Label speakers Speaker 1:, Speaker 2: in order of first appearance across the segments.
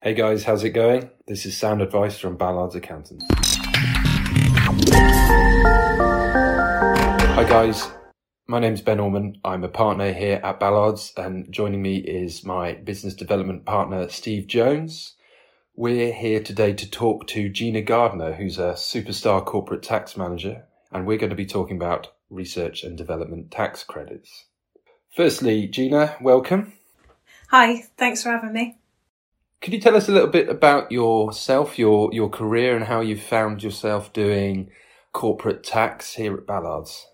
Speaker 1: Hey guys, how's it going? This is sound advice from Ballards Accountants. Hi guys, my name's Ben Allman. I'm a partner here at Ballards, and joining me is my business development partner, Steve Jones. We're here today to talk to Gina Gardner, who's a superstar corporate tax manager, and we're going to be talking about research and development tax credits. Firstly, Gina, welcome.
Speaker 2: Hi, thanks for having me.
Speaker 1: Could you tell us a little bit about yourself, your your career, and how you found yourself doing corporate tax here at Ballards?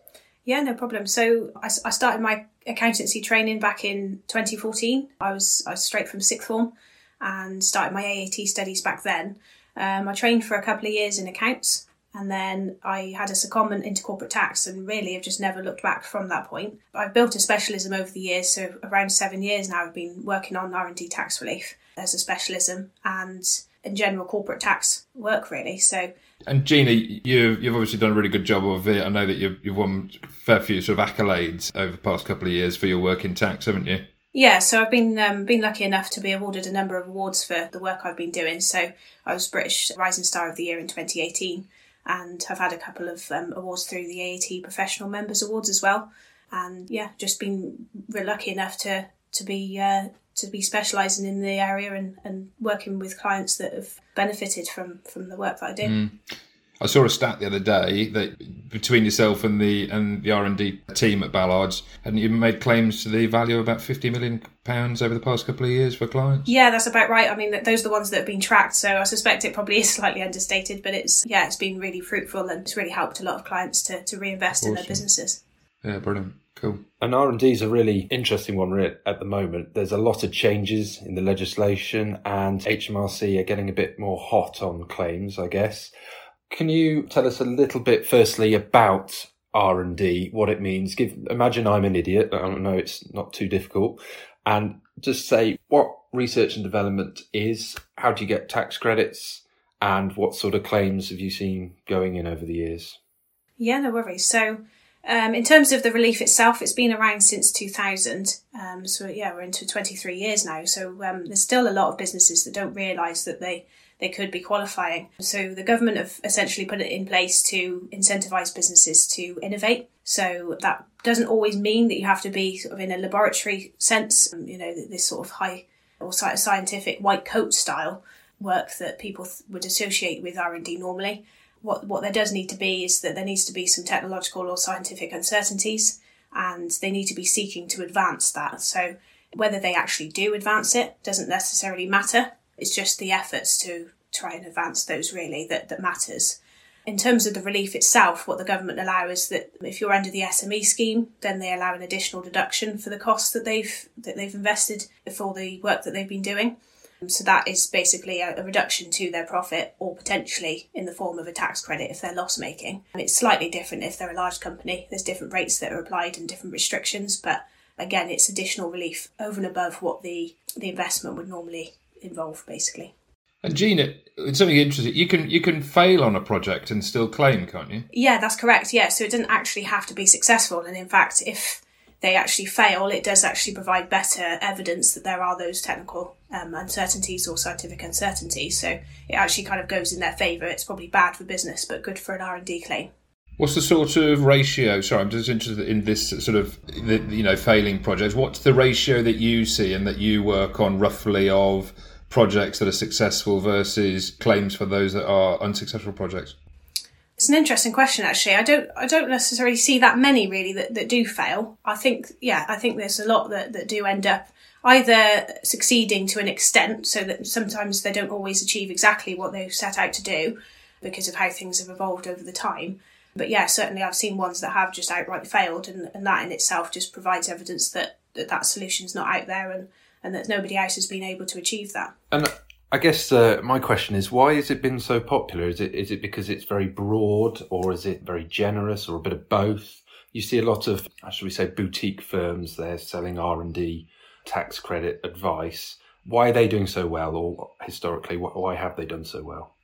Speaker 2: Yeah, no problem. So I, I started my accountancy training back in 2014. I was I was straight from sixth form and started my AAT studies back then. Um, I trained for a couple of years in accounts and then I had a secondment into corporate tax and really have just never looked back from that point. I've built a specialism over the years, so around seven years now I've been working on R&D tax relief as a specialism and in general corporate tax work really. So
Speaker 3: and Gina, you, you've obviously done a really good job of it. I know that you've, you've won a fair few sort of accolades over the past couple of years for your work in tax, haven't you?
Speaker 2: Yeah, so I've been um, been lucky enough to be awarded a number of awards for the work I've been doing. So I was British Rising Star of the Year in 2018 and I've had a couple of um, awards through the AAT Professional Members Awards as well. And yeah, just been really lucky enough to to be uh, to be specialising in the area and, and working with clients that have benefited from from the work that I do. Mm.
Speaker 3: I saw a stat the other day that between yourself and the and the R and D team at Ballards, hadn't you made claims to the value of about fifty million pounds over the past couple of years for clients?
Speaker 2: Yeah, that's about right. I mean, those are the ones that have been tracked, so I suspect it probably is slightly understated, but it's yeah, it's been really fruitful and it's really helped a lot of clients to to reinvest awesome. in their businesses.
Speaker 3: Yeah, brilliant. Cool.
Speaker 1: And R and D is a really interesting one at the moment. There's a lot of changes in the legislation, and HMRC are getting a bit more hot on claims, I guess. Can you tell us a little bit, firstly, about R and D, what it means? Give imagine I'm an idiot. I don't know it's not too difficult, and just say what research and development is. How do you get tax credits? And what sort of claims have you seen going in over the years?
Speaker 2: Yeah, no worries. So, um, in terms of the relief itself, it's been around since 2000. Um, so, yeah, we're into 23 years now. So, um, there's still a lot of businesses that don't realise that they they could be qualifying. So the government have essentially put it in place to incentivise businesses to innovate. So that doesn't always mean that you have to be sort of in a laboratory sense, um, you know, this sort of high or scientific white coat style work that people would associate with R&D normally. What, what there does need to be is that there needs to be some technological or scientific uncertainties and they need to be seeking to advance that. So whether they actually do advance it doesn't necessarily matter it's just the efforts to try and advance those really that, that matters. In terms of the relief itself, what the government allow is that if you're under the SME scheme, then they allow an additional deduction for the costs that they've that they've invested for the work that they've been doing. So that is basically a, a reduction to their profit, or potentially in the form of a tax credit if they're loss making. It's slightly different if they're a large company. There's different rates that are applied and different restrictions, but again, it's additional relief over and above what the the investment would normally involve, basically.
Speaker 3: And Gina, it's something interesting. You can you can fail on a project and still claim, can't you?
Speaker 2: Yeah, that's correct. Yeah, so it doesn't actually have to be successful, and in fact, if they actually fail, it does actually provide better evidence that there are those technical um, uncertainties or scientific uncertainties. So it actually kind of goes in their favour. It's probably bad for business, but good for an R and D claim.
Speaker 3: What's the sort of ratio? Sorry, I'm just interested in this sort of you know failing projects. What's the ratio that you see and that you work on roughly of projects that are successful versus claims for those that are unsuccessful projects?
Speaker 2: It's an interesting question, actually. I don't, I don't necessarily see that many really that, that do fail. I think, yeah, I think there's a lot that, that do end up either succeeding to an extent, so that sometimes they don't always achieve exactly what they've set out to do because of how things have evolved over the time. But yeah, certainly I've seen ones that have just outright failed, and, and that in itself just provides evidence that that, that solution's not out there and and that nobody else has been able to achieve that.
Speaker 1: And I guess uh, my question is, why has it been so popular? Is it is it because it's very broad, or is it very generous, or a bit of both? You see a lot of, should we say, boutique firms there selling R and D tax credit advice. Why are they doing so well, or historically, why have they done so well?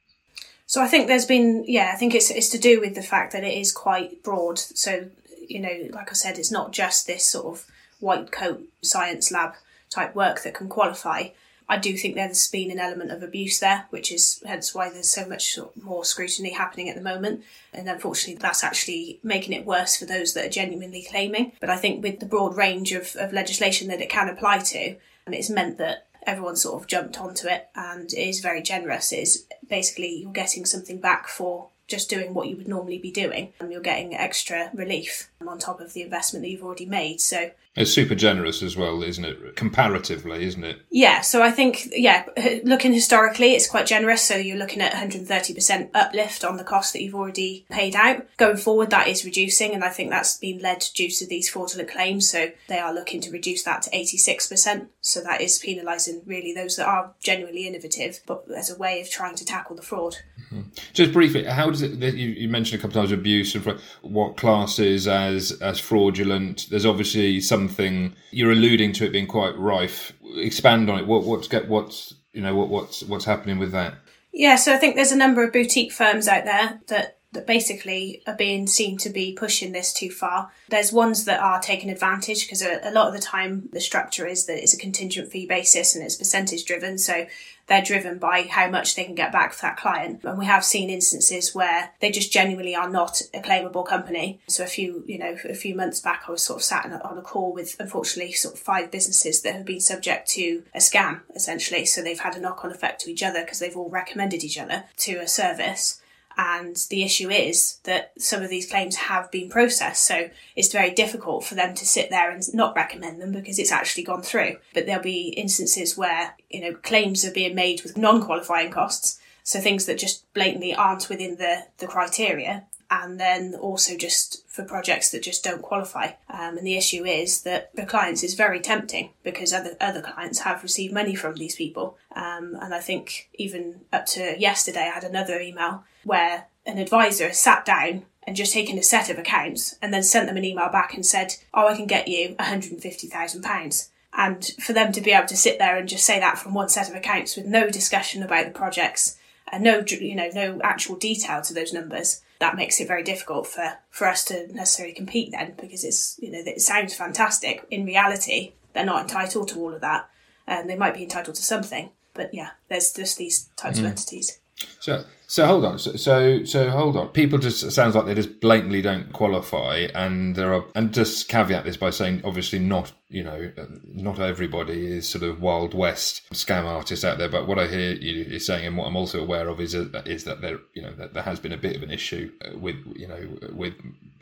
Speaker 2: So I think there's been, yeah, I think it's it's to do with the fact that it is quite broad. So you know, like I said, it's not just this sort of white coat science lab type work that can qualify. I do think there's been an element of abuse there, which is hence why there's so much more scrutiny happening at the moment. And unfortunately, that's actually making it worse for those that are genuinely claiming. But I think with the broad range of, of legislation that it can apply to, and it's meant that everyone sort of jumped onto it and is very generous. It is basically you're getting something back for just doing what you would normally be doing and you're getting extra relief on top of the investment that you've already made. So
Speaker 3: it's super generous as well, isn't it? Comparatively, isn't it?
Speaker 2: Yeah. So I think, yeah, looking historically, it's quite generous. So you're looking at 130% uplift on the cost that you've already paid out. Going forward, that is reducing. And I think that's been led due to these fraudulent claims. So they are looking to reduce that to 86%. So that is penalising really those that are genuinely innovative, but as a way of trying to tackle the fraud.
Speaker 3: Mm-hmm. Just briefly, how does it, you, you mentioned a couple of times abuse and what classes as, as fraudulent? There's obviously some something you're alluding to it being quite rife. Expand on it. What what's get what's you know what what's what's happening with that?
Speaker 2: Yeah, so I think there's a number of boutique firms out there that that basically are being seen to be pushing this too far. There's ones that are taking advantage because a, a, lot of the time the structure is that it's a contingent fee basis and it's percentage driven. So they're driven by how much they can get back for that client. And we have seen instances where they just genuinely are not a claimable company. So a few, you know, a few months back, I was sort of sat on a call with, unfortunately, sort of five businesses that have been subject to a scam, essentially. So they've had a knock on effect to each other because they've all recommended each other to a service. And the issue is that some of these claims have been processed. So it's very difficult for them to sit there and not recommend them because it's actually gone through. But there'll be instances where, you know, claims are being made with non qualifying costs. So things that just blatantly aren't within the, the criteria and then also just for projects that just don't qualify. Um, and the issue is that the clients is very tempting because other other clients have received money from these people. Um, and I think even up to yesterday, I had another email where an advisor sat down and just taken a set of accounts and then sent them an email back and said, "Oh, I can get you one hundred and fifty thousand pounds." And for them to be able to sit there and just say that from one set of accounts with no discussion about the projects and no, you know, no actual detail to those numbers, that makes it very difficult for, for us to necessarily compete then because it's, you know, it sounds fantastic. In reality, they're not entitled to all of that. And they might be entitled to something. But yeah, there's just these types mm. of entities.
Speaker 3: So, so hold on. So, so, so hold on. People just sounds like they just blatantly don't qualify, and there are. And just caveat this by saying, obviously, not you know, not everybody is sort of wild west scam artists out there. But what I hear you saying, and what I'm also aware of, is a, is that there, you know, that there has been a bit of an issue with you know with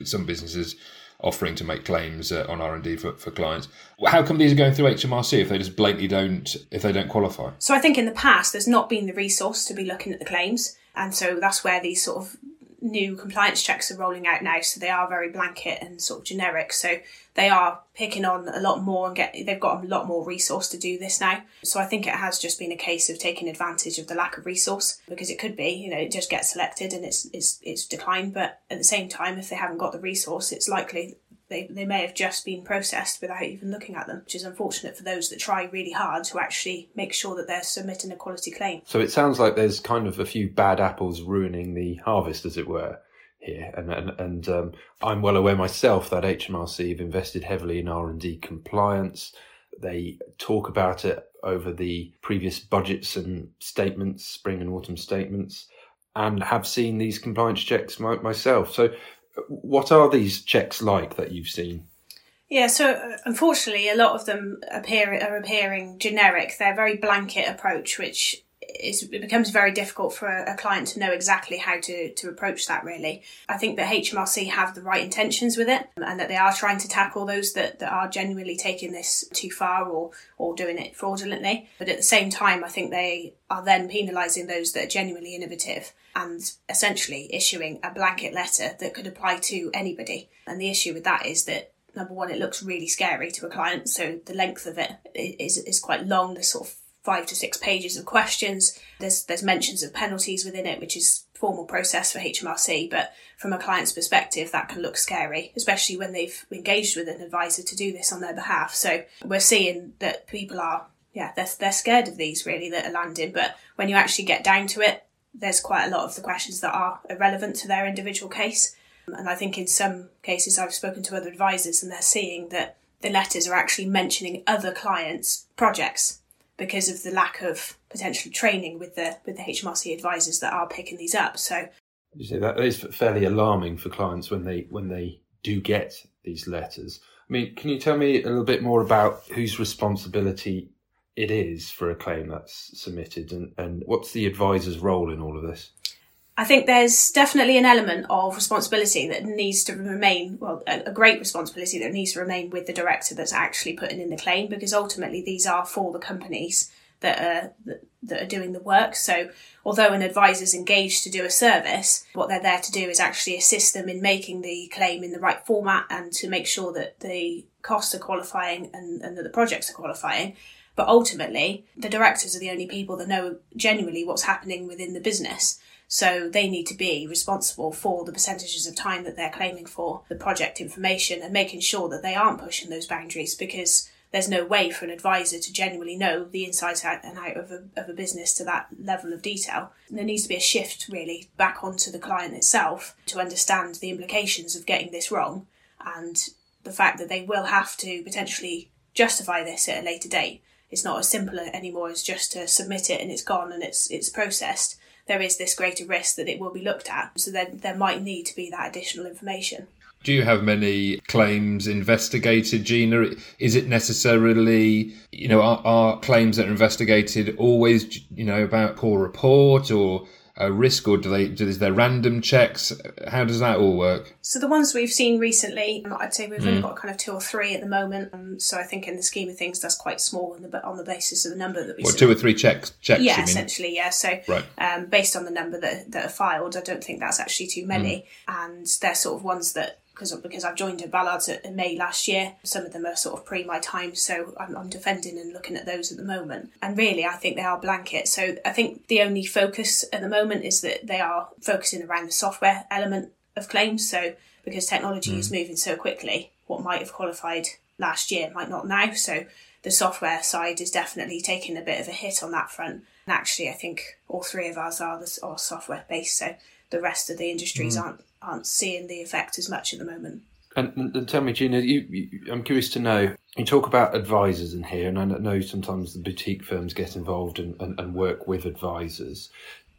Speaker 3: some businesses offering to make claims uh, on R&D for, for clients. How come these are going through HMRC if they just blatantly don't if they don't qualify?
Speaker 2: So I think in the past there's not been the resource to be looking at the claims, and so that's where these sort of new compliance checks are rolling out now, so they are very blanket and sort of generic. So they are picking on a lot more and get they've got a lot more resource to do this now. So I think it has just been a case of taking advantage of the lack of resource because it could be, you know, it just gets selected and it's it's it's declined. But at the same time, if they haven't got the resource, it's likely they, they may have just been processed without even looking at them, which is unfortunate for those that try really hard to actually make sure that they're submitting a quality claim.
Speaker 1: So it sounds like there's kind of a few bad apples ruining the harvest, as it were. Here and and, and um, I'm well aware myself that HMRC have invested heavily in R and D compliance. They talk about it over the previous budgets and statements, spring and autumn statements, and have seen these compliance checks my, myself. So what are these checks like that you've seen?
Speaker 2: Yeah, so uh, unfortunately, a lot of them appear are appearing generic. They're a very blanket approach, which it becomes very difficult for a, a, client to know exactly how to to approach that. Really, I think that HMRC have the right intentions with it, and that they are trying to tackle those that, that are genuinely taking this too far or or doing it fraudulently. But at the same time, I think they are then penalising those that are genuinely innovative and essentially issuing a blanket letter that could apply to anybody. And the issue with that is that number one, it looks really scary to a client, so the length of it is is quite long. There's sort of five to six pages of questions. There's there's mentions of penalties within it, which is formal process for HMRC, but from a client's perspective, that can look scary, especially when they've engaged with an advisor to do this on their behalf. So we're seeing that people are, yeah, they're, they're scared of these really that are landing, but when you actually get down to it, there's quite a lot of the questions that are irrelevant to their individual case. And I think in some cases I've spoken to other advisors and they're seeing that the letters are actually mentioning other clients' projects. Because of the lack of potential training with the with the HMRC advisors that are picking these up. So
Speaker 1: you see that is fairly alarming for clients when they when they do get these letters. I mean, can you tell me a little bit more about whose responsibility it is for a claim that's submitted and, and what's the advisor's role in all of this?
Speaker 2: I think there's definitely an element of responsibility that needs to remain, well, a, great responsibility that needs to remain with the director that's actually putting in the claim because ultimately these are for the companies that are that, that are doing the work. So although an advisor is engaged to do a service, what they're there to do is actually assist them in making the claim in the right format and to make sure that the costs are qualifying and, and that the projects are qualifying. But ultimately, the directors are the only people that know genuinely what's happening within the business. So they need to be responsible for the percentages of time that they're claiming for the project information and making sure that they aren't pushing those boundaries because there's no way for an advisor to genuinely know the insides out and out of a, of a business to that level of detail. And there needs to be a shift really back onto the client itself to understand the implications of getting this wrong and the fact that they will have to potentially justify this at a later date. It's not as simple anymore as just to submit it and it's gone and it's it's processed. There is this greater risk that it will be looked at. So then there might need to be that additional information.
Speaker 3: Do you have many claims investigated, Gina? Is it necessarily, you know, are, are claims that are investigated always, you know, about poor report or a risk, or do they? Do, is there random checks? How does that all work?
Speaker 2: So the ones we've seen recently, I'd say we've mm. only got kind of two or three at the moment. Um, so I think in the scheme of things, that's quite small on the on the basis of the number that we.
Speaker 3: What two or three checks? Checks.
Speaker 2: Yeah, essentially, yeah. So right. um, based on the number that that are filed, I don't think that's actually too many, mm. and they're sort of ones that because because I've joined a Ballards in May last year. Some of them are sort of pre my time, so I'm, I'm, defending and looking at those at the moment. And really, I think they are blanket. So I think the only focus at the moment is that they are focusing around the software element of claims. So because technology mm. is moving so quickly, what might have qualified last year might not now. So the software side is definitely taking a bit of a hit on that front. And actually, I think all three of ours are, the, are software based. So the rest of the industries mm. aren't aren't seeing the effect as much at the moment.
Speaker 1: And, and tell me, Gina, you, you, I'm curious to know. You talk about advisors in here, and I know sometimes the boutique firms get involved and, and, and work with advisors.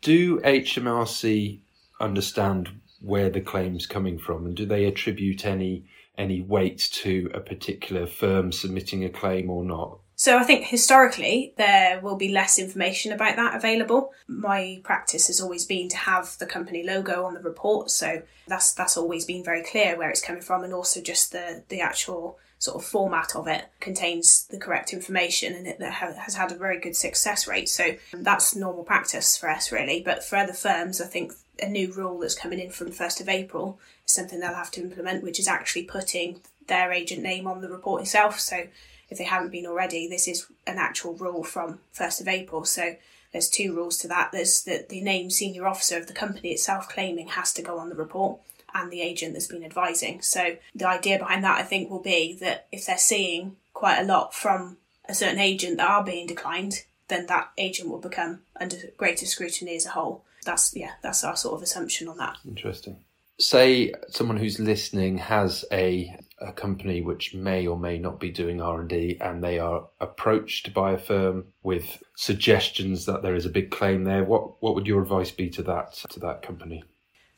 Speaker 1: Do HMRC understand where the claim's coming from, and do they attribute any any weight to a particular firm submitting a claim or not?
Speaker 2: So I think historically there will be less information about that available. My practice has always been to have the company logo on the report, so that's that's always been very clear where it's coming from, and also just the the actual sort of format of it contains the correct information and it has had a very good success rate. So that's normal practice for us really. But for other firms, I think a new rule that's coming in from the 1st of April is something they'll have to implement, which is actually putting their agent name on the report itself. So if they haven't been already, this is an actual rule from 1st of April. So there's two rules to that. There's the named senior officer of the company itself claiming has to go on the report and the agent that's been advising. So the idea behind that I think will be that if they're seeing quite a lot from a certain agent that are being declined, then that agent will become under greater scrutiny as a whole. That's yeah, that's our sort of assumption on that.
Speaker 1: Interesting. Say someone who's listening has a a company which may or may not be doing R&D and they are approached by a firm with suggestions that there is a big claim there what what would your advice be to that to that company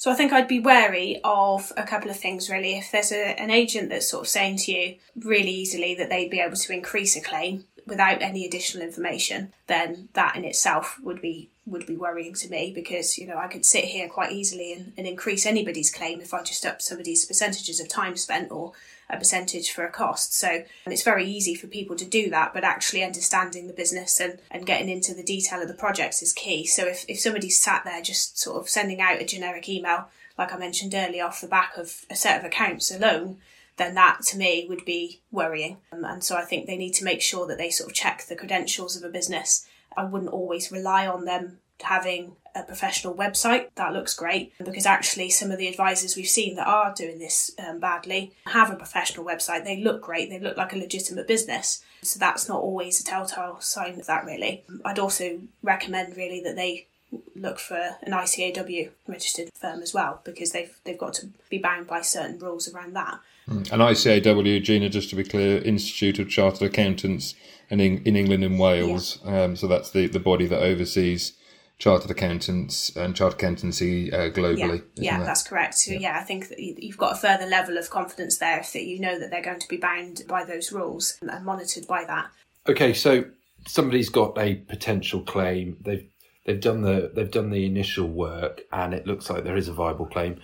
Speaker 2: so I think I'd be wary of a couple of things really. If there's a, an agent that's sort of saying to you really easily that they'd be able to increase a claim without any additional information, then that in itself would be would be worrying to me because you know I could sit here quite easily and, and increase anybody's claim if I just up somebody's percentages of time spent or a percentage for a cost. So it's very easy for people to do that, but actually understanding the business and, and getting into the detail of the projects is key. So if, if somebody's sat there just sort of sending out a generic email, like I mentioned earlier, off the back of a set of accounts alone, then that to me would be worrying. Um, and so I think they need to make sure that they sort of check the credentials of a business. I wouldn't always rely on them having a professional website. That looks great because actually, some of the advisors we've seen that are doing this um, badly have a professional website. They look great, they look like a legitimate business. So, that's not always a telltale sign of that, really. I'd also recommend, really, that they look for an ICAW registered firm as well because they've they've got to be bound by certain rules around that.
Speaker 3: Mm. And ICAW, Gina, just to be clear, Institute of Chartered Accountants in, in England and Wales. Yeah. Um, so that's the, the body that oversees chartered accountants and chartered accountancy uh, globally.
Speaker 2: Yeah, yeah that's correct. So, yeah. yeah. I think that you've got a further level of confidence there if that you know that they're going to be bound by those rules and monitored by that.
Speaker 1: Okay, so somebody's got a potential claim. They've they've done the they've done the initial work, and it looks like there is a viable claim.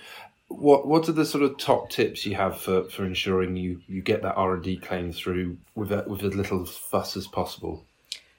Speaker 1: What what are the sort of top tips you have for, for ensuring you, you get that R and D claim through with a, with as little fuss as possible?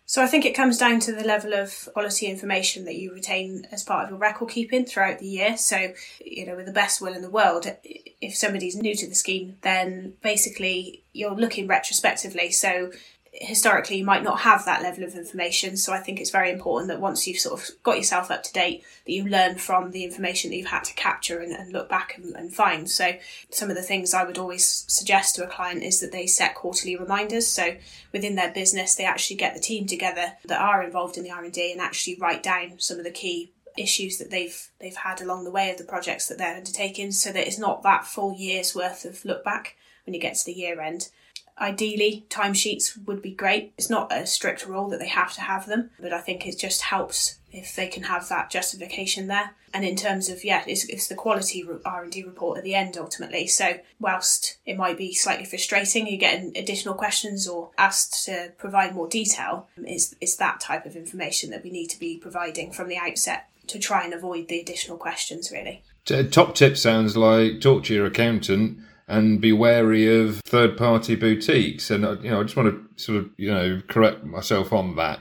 Speaker 2: So I think it comes down to the level of quality information that you retain as part of your record keeping throughout the year. So, you know, with the best will in the world, if somebody's new to the scheme, then basically you're looking retrospectively. So historically you might not have that level of information. So i think it's very important that once you've sort of got yourself up to date that you learn from the information that you've had to capture and, and look back and, and, find. So some of the things i would always suggest to a client is that they set quarterly reminders. So within their business they actually get the team together that are involved in the r&d and actually write down some of the key issues that they've they've had along the way of the projects that they're undertaking. So that it's not that full year's worth of look back when you get to the year end Ideally, timesheets would be great. It's not a strict rule that they have to have them, but I think it just helps if they can have that justification there. And in terms of yeah, it's, it's the quality R and D report at the end ultimately. So whilst it might be slightly frustrating, you get additional questions or asked to provide more detail. It's it's that type of information that we need to be providing from the outset to try and avoid the additional questions. Really.
Speaker 3: Top tip sounds like talk to your accountant and be wary of third party boutiques. And, uh, you know, I just want to sort of, you know, correct myself on that.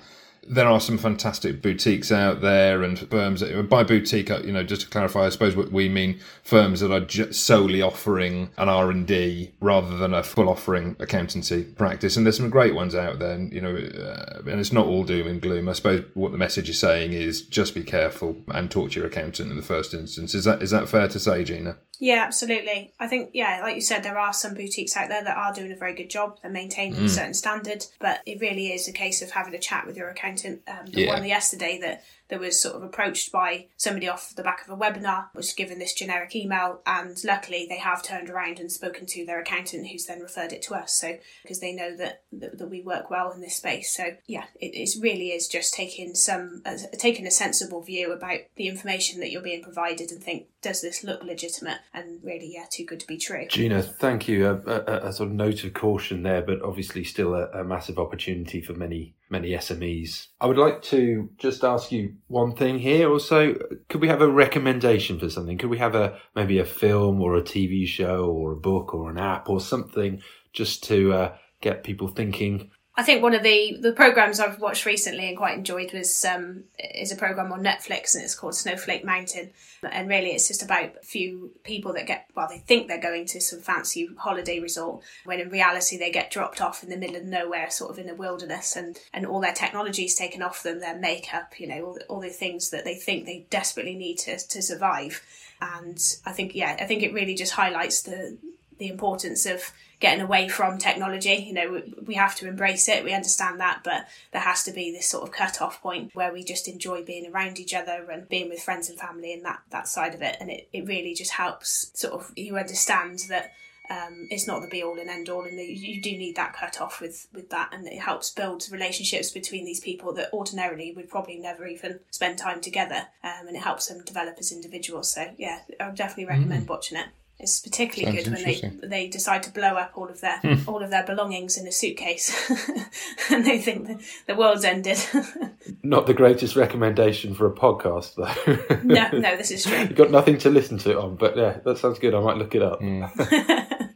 Speaker 3: There are some fantastic boutiques out there and firms that, by boutique you know just to clarify i suppose what we mean firms that are solely offering an r&d rather than a full offering accountancy practice. And there's some great ones out there and, you know uh, and it's not all doom and gloom. I suppose what the message is saying is just be careful and talk to your accountant in the first instance. Is that is that fair to say gina
Speaker 2: yeah, absolutely. I think, yeah, like you said, there are some boutiques out there that are doing a very good job. They're maintaining mm. a certain standard, but it really is a case of having a chat with your accountant. Um, the yeah. one yesterday that that was sort of approached by somebody off the back of a webinar, was given this generic email, and luckily they have turned around and spoken to their accountant, who's then referred it to us. So because they know that, that, that we work well in this space. So yeah, it, really is just taking some uh, taking a sensible view about the information that you're being provided and think, does this look legitimate? And really, yeah, too good to be true.
Speaker 1: Gina, thank you. A, a, a sort of note of caution there, but obviously still a, a massive opportunity for many many SMEs. I would like to just ask you one thing here also. Could we have a recommendation for something? Could we have a maybe a film or a TV show or a book or an app or something just to uh, get people thinking
Speaker 2: I think one of the the programs I've watched recently and quite enjoyed was um, is a program on Netflix and it's called Snowflake Mountain. And really, it's just about a few people that get well, they think they're going to some fancy holiday resort when in reality they get dropped off in the middle of nowhere, sort of in the wilderness, and and all their technology is taken off them, their makeup, you know, all the, all the things that they think they desperately need to to survive. And I think yeah, I think it really just highlights the the importance of getting away from technology. You know, we have to embrace it. We understand that, but there has to be this sort of cut off point where we just enjoy being around each other and being with friends and family and that, that side of it. And it, it really just helps sort of you understand that um, it's not the be all and end all, and you do need that cut off with with that, and it helps build relationships between these people that ordinarily would probably never even spend time together, um, and it helps them develop as individuals. So yeah, I would definitely recommend mm. watching it. It's particularly Sounds good when they they decide to blow up all of their hmm. all of their belongings in a suitcase, and they think the, the world's ended.
Speaker 1: Not the greatest recommendation for a podcast, though.
Speaker 2: no, no, this is true.
Speaker 1: You've got nothing to listen to it on, but yeah, that sounds good. I might look it up. Mm.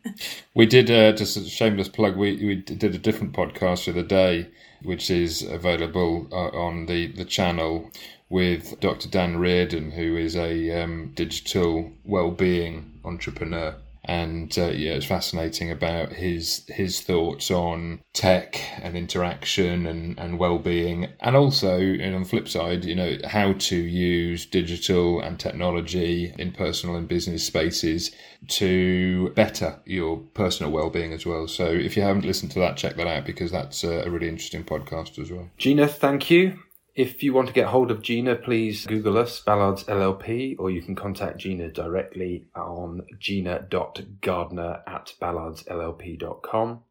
Speaker 3: we did uh, just a shameless plug. We we did a different podcast the other day, which is available uh, on the the channel with Dr. Dan Reardon, who is a um, digital well-being entrepreneur. And uh, yeah, it's fascinating about his his thoughts on tech and interaction and, and well-being, and also, and on the flip side, you know, how to use digital and technology in personal and business spaces to better your personal well-being as well. So, if you haven't listened to that, check that out because that's a really interesting podcast as well.
Speaker 1: Gina, thank you If you want to get hold of Gina, please Google us, Ballards LLP, or you can contact Gina directly on gina.gardner at ballardsllp.com.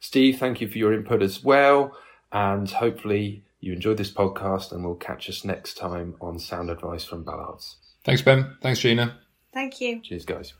Speaker 1: Steve, thank you for your input as well, and hopefully you enjoyed this podcast, and we'll catch us next time on Sound Advice from Ballards.
Speaker 3: Thanks, Ben. Thanks, Gina.
Speaker 2: Thank you.
Speaker 1: Cheers, guys.